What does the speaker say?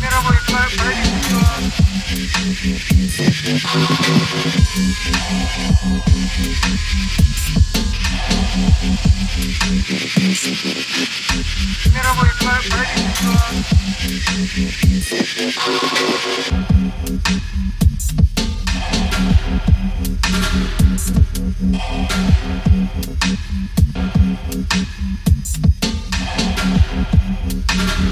Мировое правительство. Мировое правительство. Thank you.